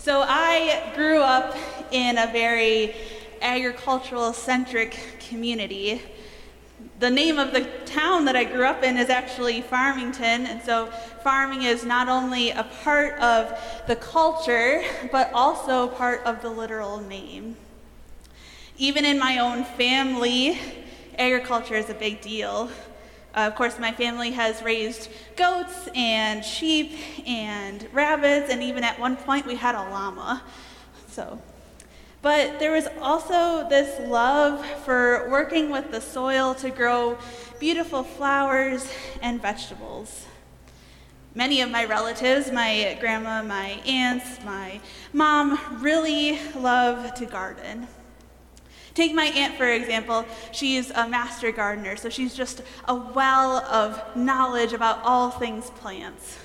So I grew up in a very agricultural centric community. The name of the town that I grew up in is actually Farmington, and so farming is not only a part of the culture, but also part of the literal name. Even in my own family, agriculture is a big deal. Uh, of course, my family has raised goats and sheep and rabbits, and even at one point we had a llama. So, but there was also this love for working with the soil to grow beautiful flowers and vegetables. Many of my relatives, my grandma, my aunts, my mom, really love to garden. Take my aunt, for example. She's a master gardener, so she's just a well of knowledge about all things plants.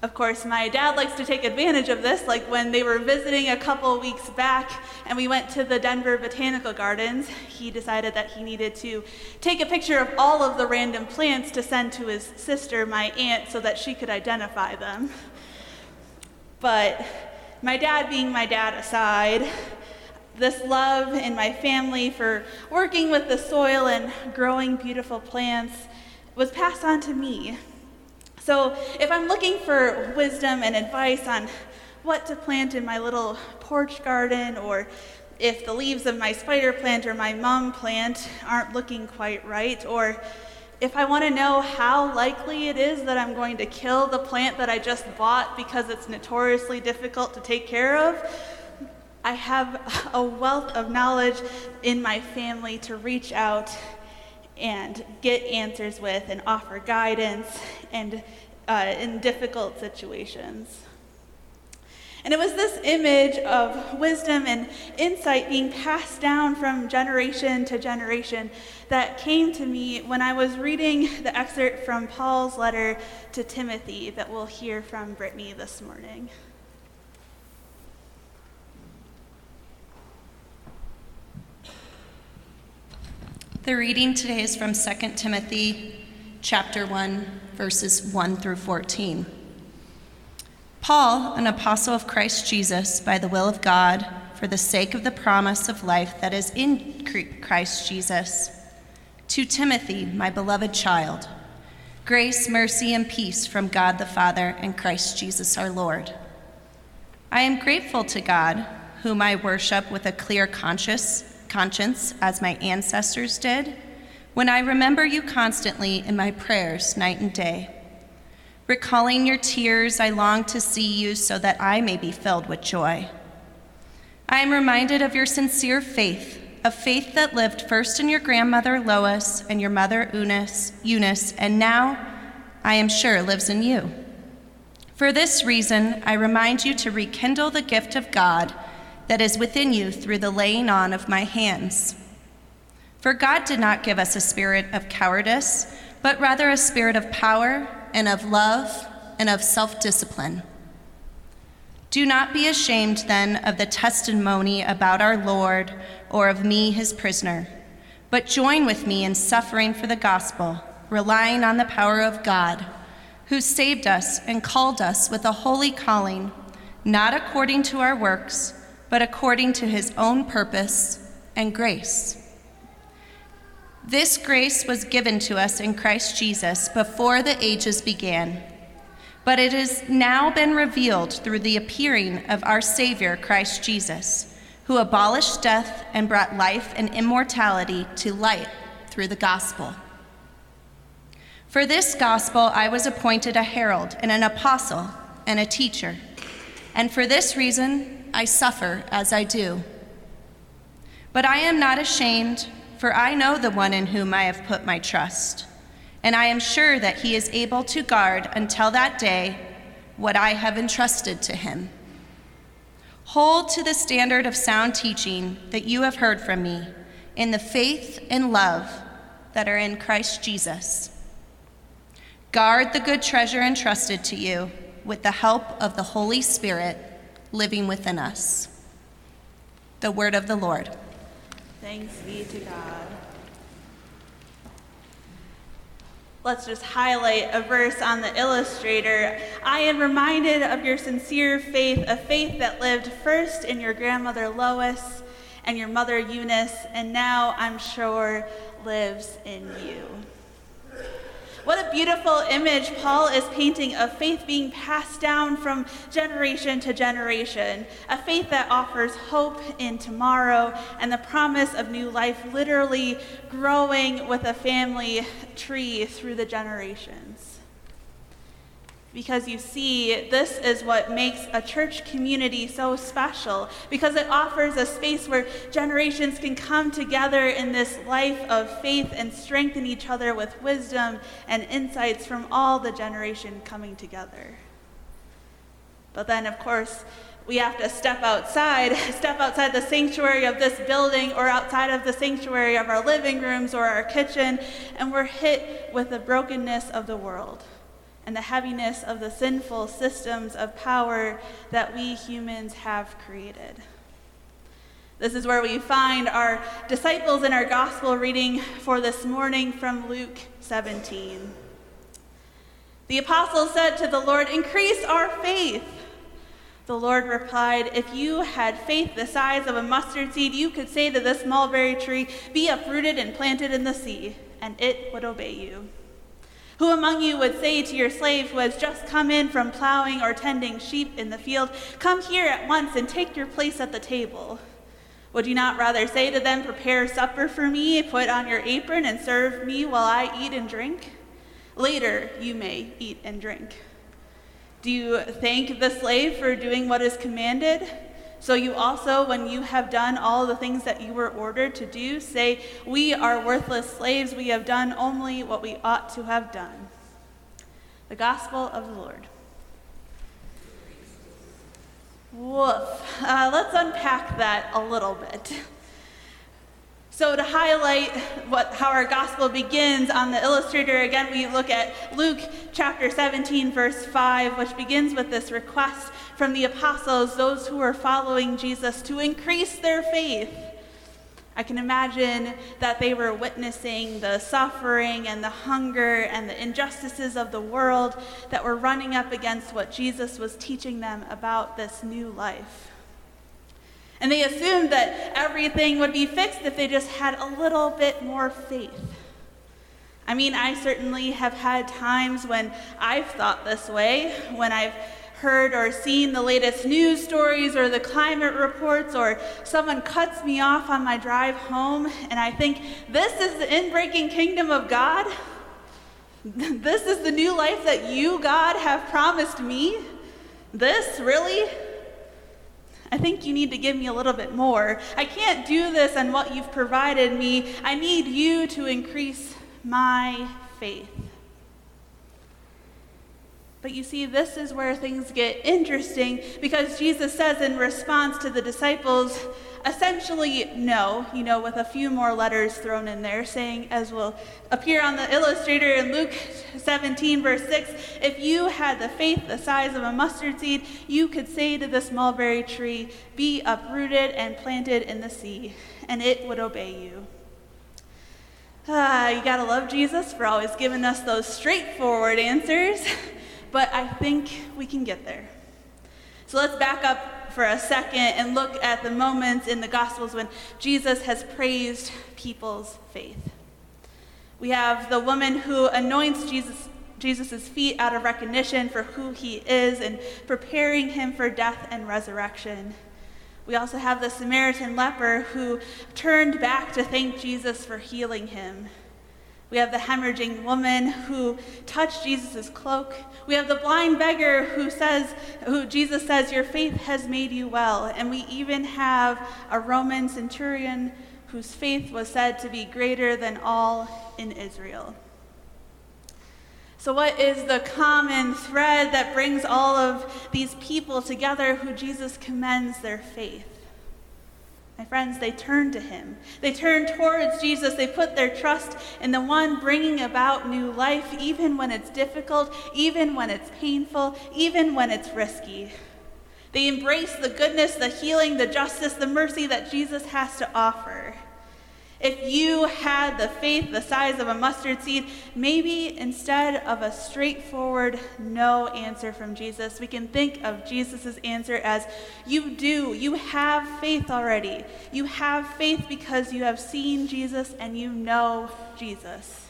Of course, my dad likes to take advantage of this, like when they were visiting a couple weeks back and we went to the Denver Botanical Gardens. He decided that he needed to take a picture of all of the random plants to send to his sister, my aunt, so that she could identify them. But my dad, being my dad aside, this love in my family for working with the soil and growing beautiful plants was passed on to me. So, if I'm looking for wisdom and advice on what to plant in my little porch garden, or if the leaves of my spider plant or my mum plant aren't looking quite right, or if I want to know how likely it is that I'm going to kill the plant that I just bought because it's notoriously difficult to take care of, I have a wealth of knowledge in my family to reach out and get answers with and offer guidance and uh, in difficult situations. And it was this image of wisdom and insight being passed down from generation to generation that came to me when I was reading the excerpt from Paul's letter to Timothy that we'll hear from Brittany this morning. The reading today is from 2 Timothy chapter 1 verses 1 through 14. Paul, an apostle of Christ Jesus by the will of God, for the sake of the promise of life that is in Christ Jesus, to Timothy, my beloved child, grace, mercy, and peace from God the Father and Christ Jesus our Lord. I am grateful to God, whom I worship with a clear conscience conscience, as my ancestors did, when I remember you constantly in my prayers night and day. Recalling your tears, I long to see you so that I may be filled with joy. I am reminded of your sincere faith, a faith that lived first in your grandmother Lois and your mother Eunice, Eunice, and now, I am sure, lives in you. For this reason, I remind you to rekindle the gift of God that is within you through the laying on of my hands. For God did not give us a spirit of cowardice, but rather a spirit of power and of love and of self discipline. Do not be ashamed then of the testimony about our Lord or of me, his prisoner, but join with me in suffering for the gospel, relying on the power of God, who saved us and called us with a holy calling, not according to our works but according to his own purpose and grace. This grace was given to us in Christ Jesus before the ages began, but it has now been revealed through the appearing of our Savior, Christ Jesus, who abolished death and brought life and immortality to light through the gospel. For this gospel, I was appointed a herald and an apostle and a teacher. And for this reason, I suffer as I do. But I am not ashamed, for I know the one in whom I have put my trust, and I am sure that he is able to guard until that day what I have entrusted to him. Hold to the standard of sound teaching that you have heard from me in the faith and love that are in Christ Jesus. Guard the good treasure entrusted to you with the help of the Holy Spirit living within us. The word of the Lord. Thanks be to God. let's just highlight a verse on the illustrator. I am reminded of your sincere faith, a faith that lived first in your grandmother Lois and your mother Eunice, and now I'm sure lives in you. What a beautiful image Paul is painting of faith being passed down from generation to generation. A faith that offers hope in tomorrow and the promise of new life, literally growing with a family tree through the generations. Because you see, this is what makes a church community so special, because it offers a space where generations can come together in this life of faith and strengthen each other with wisdom and insights from all the generation coming together. But then, of course, we have to step outside, step outside the sanctuary of this building or outside of the sanctuary of our living rooms or our kitchen, and we're hit with the brokenness of the world and the heaviness of the sinful systems of power that we humans have created. This is where we find our disciples in our gospel reading for this morning from Luke 17. The apostles said to the Lord, Increase our faith. The Lord replied, If you had faith the size of a mustard seed, you could say to this mulberry tree, Be uprooted and planted in the sea, and it would obey you. Who among you would say to your slave who has just come in from plowing or tending sheep in the field, Come here at once and take your place at the table? Would you not rather say to them, Prepare supper for me, put on your apron, and serve me while I eat and drink? Later you may eat and drink. Do you thank the slave for doing what is commanded? So you also, when you have done all the things that you were ordered to do, say, We are worthless slaves. We have done only what we ought to have done. The Gospel of the Lord. Woof. Uh, let's unpack that a little bit. So, to highlight what, how our gospel begins on the illustrator, again, we look at Luke chapter 17, verse 5, which begins with this request from the apostles, those who were following Jesus, to increase their faith. I can imagine that they were witnessing the suffering and the hunger and the injustices of the world that were running up against what Jesus was teaching them about this new life. And they assumed that everything would be fixed if they just had a little bit more faith. I mean, I certainly have had times when I've thought this way, when I've heard or seen the latest news stories or the climate reports, or someone cuts me off on my drive home, and I think, this is the inbreaking kingdom of God? this is the new life that you, God, have promised me? This, really? I think you need to give me a little bit more. I can't do this on what you've provided me. I need you to increase my faith. But you see, this is where things get interesting because Jesus says in response to the disciples, essentially no, you know, with a few more letters thrown in there, saying, as will appear on the illustrator in Luke 17, verse 6, if you had the faith the size of a mustard seed, you could say to this mulberry tree, Be uprooted and planted in the sea, and it would obey you. Ah, you gotta love Jesus for always giving us those straightforward answers, but I think we can get there. So let's back up for a second and look at the moments in the Gospels when Jesus has praised people's faith. We have the woman who anoints Jesus feet out of recognition for who he is and preparing him for death and resurrection. We also have the Samaritan leper who turned back to thank Jesus for healing him. We have the hemorrhaging woman who touched Jesus' cloak. We have the blind beggar who says, who Jesus says, Your faith has made you well. And we even have a Roman centurion whose faith was said to be greater than all in Israel. So, what is the common thread that brings all of these people together who Jesus commends their faith? My friends, they turn to him. They turn towards Jesus. They put their trust in the one bringing about new life, even when it's difficult, even when it's painful, even when it's risky. They embrace the goodness, the healing, the justice, the mercy that Jesus has to offer. If you had the faith the size of a mustard seed, maybe instead of a straightforward no answer from Jesus, we can think of Jesus' answer as You do. You have faith already. You have faith because you have seen Jesus and you know Jesus.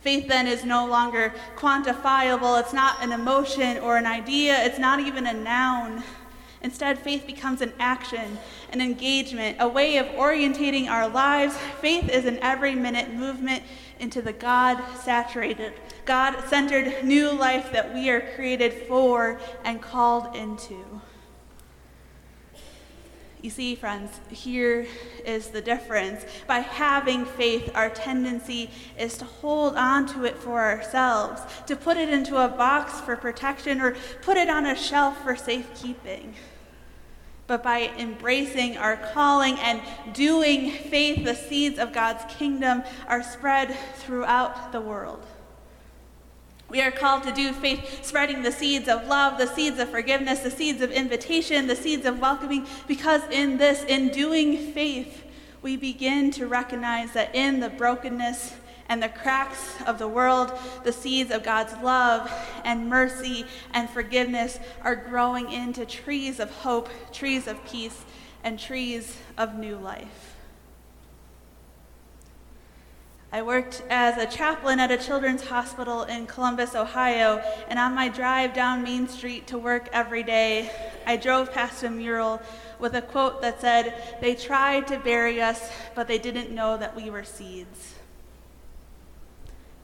Faith then is no longer quantifiable. It's not an emotion or an idea. It's not even a noun. Instead, faith becomes an action, an engagement, a way of orientating our lives. Faith is an every minute movement into the God saturated, God centered new life that we are created for and called into. You see, friends, here is the difference. By having faith, our tendency is to hold on to it for ourselves, to put it into a box for protection, or put it on a shelf for safekeeping but by embracing our calling and doing faith, the seeds of God's kingdom are spread throughout the world. We are called to do faith, spreading the seeds of love, the seeds of forgiveness, the seeds of invitation, the seeds of welcoming, because in this, in doing faith, we begin to recognize that in the brokenness and the cracks of the world, the seeds of God's love and mercy and forgiveness are growing into trees of hope, trees of peace, and trees of new life. I worked as a chaplain at a children's hospital in Columbus, Ohio, and on my drive down Main Street to work every day, I drove past a mural with a quote that said, They tried to bury us, but they didn't know that we were seeds.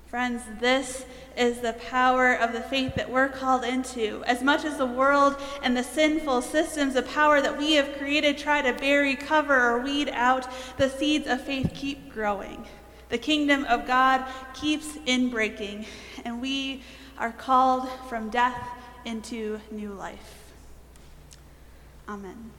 Friends, this is the power of the faith that we're called into. As much as the world and the sinful systems of power that we have created try to bury, cover, or weed out, the seeds of faith keep growing. The kingdom of God keeps inbreaking, and we are called from death into new life. Amen.